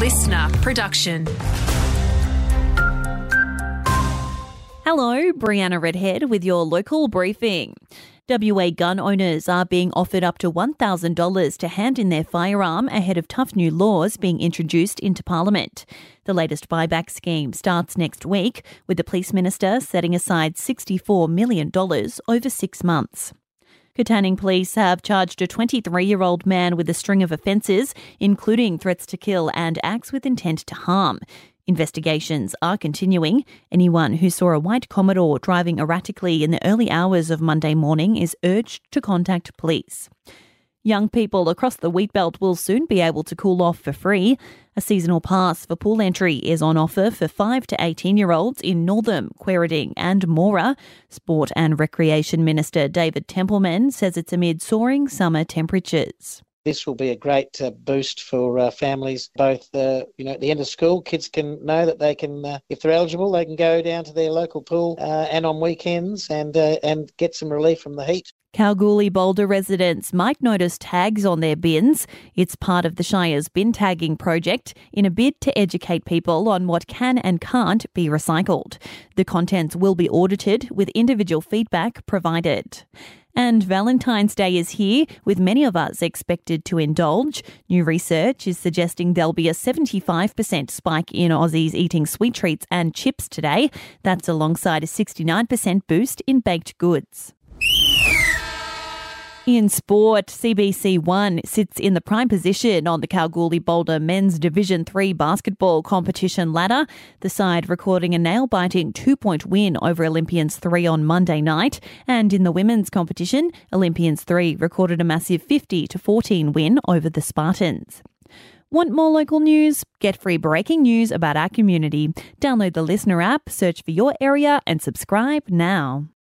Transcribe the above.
LiSTNR production. Hello, Brianna Redhead with your local briefing. WA gun owners are being offered up to $1,000 to hand in their firearm ahead of tough new laws being introduced into Parliament. The latest buyback scheme starts next week, with the Police Minister setting aside $64 million over six months. Katanning police have charged a 23 year old man with a string of offences, including threats to kill and acts with intent to harm. Investigations are continuing. Anyone who saw a white Commodore driving erratically in the early hours of Monday morning is urged to contact police. Young people across the wheatbelt will soon be able to cool off for free. A seasonal pass for pool entry is on offer for 5 to 18 year olds in Northam, Quairading, and Moora. Sport and Recreation Minister David Templeman says it's amid soaring summer temperatures. This will be a great uh, boost for uh, families. Both, uh, you know, at the end of school, kids can know that they can, uh, if they're eligible, they can go down to their local pool uh, and on weekends and uh, and get some relief from the heat. Kalgoorlie Boulder residents might notice tags on their bins. It's part of the Shire's bin tagging project in a bid to educate people on what can and can't be recycled. The contents will be audited with individual feedback provided. And Valentine's Day is here, with many of us expected to indulge. New research is suggesting there'll be a 75% spike in Aussies eating sweet treats and chips today. That's alongside a 69% boost in baked goods. In sport, CBC One sits in the prime position on the Kalgoorlie Boulder Men's Division 3 basketball competition ladder, the side recording a nail biting two point win over Olympians 3 on Monday night. And in the women's competition, Olympians 3 recorded a massive 50 to 14 win over the Spartans. Want more local news? Get free breaking news about our community. Download the LiSTNR app, search for your area, and subscribe now.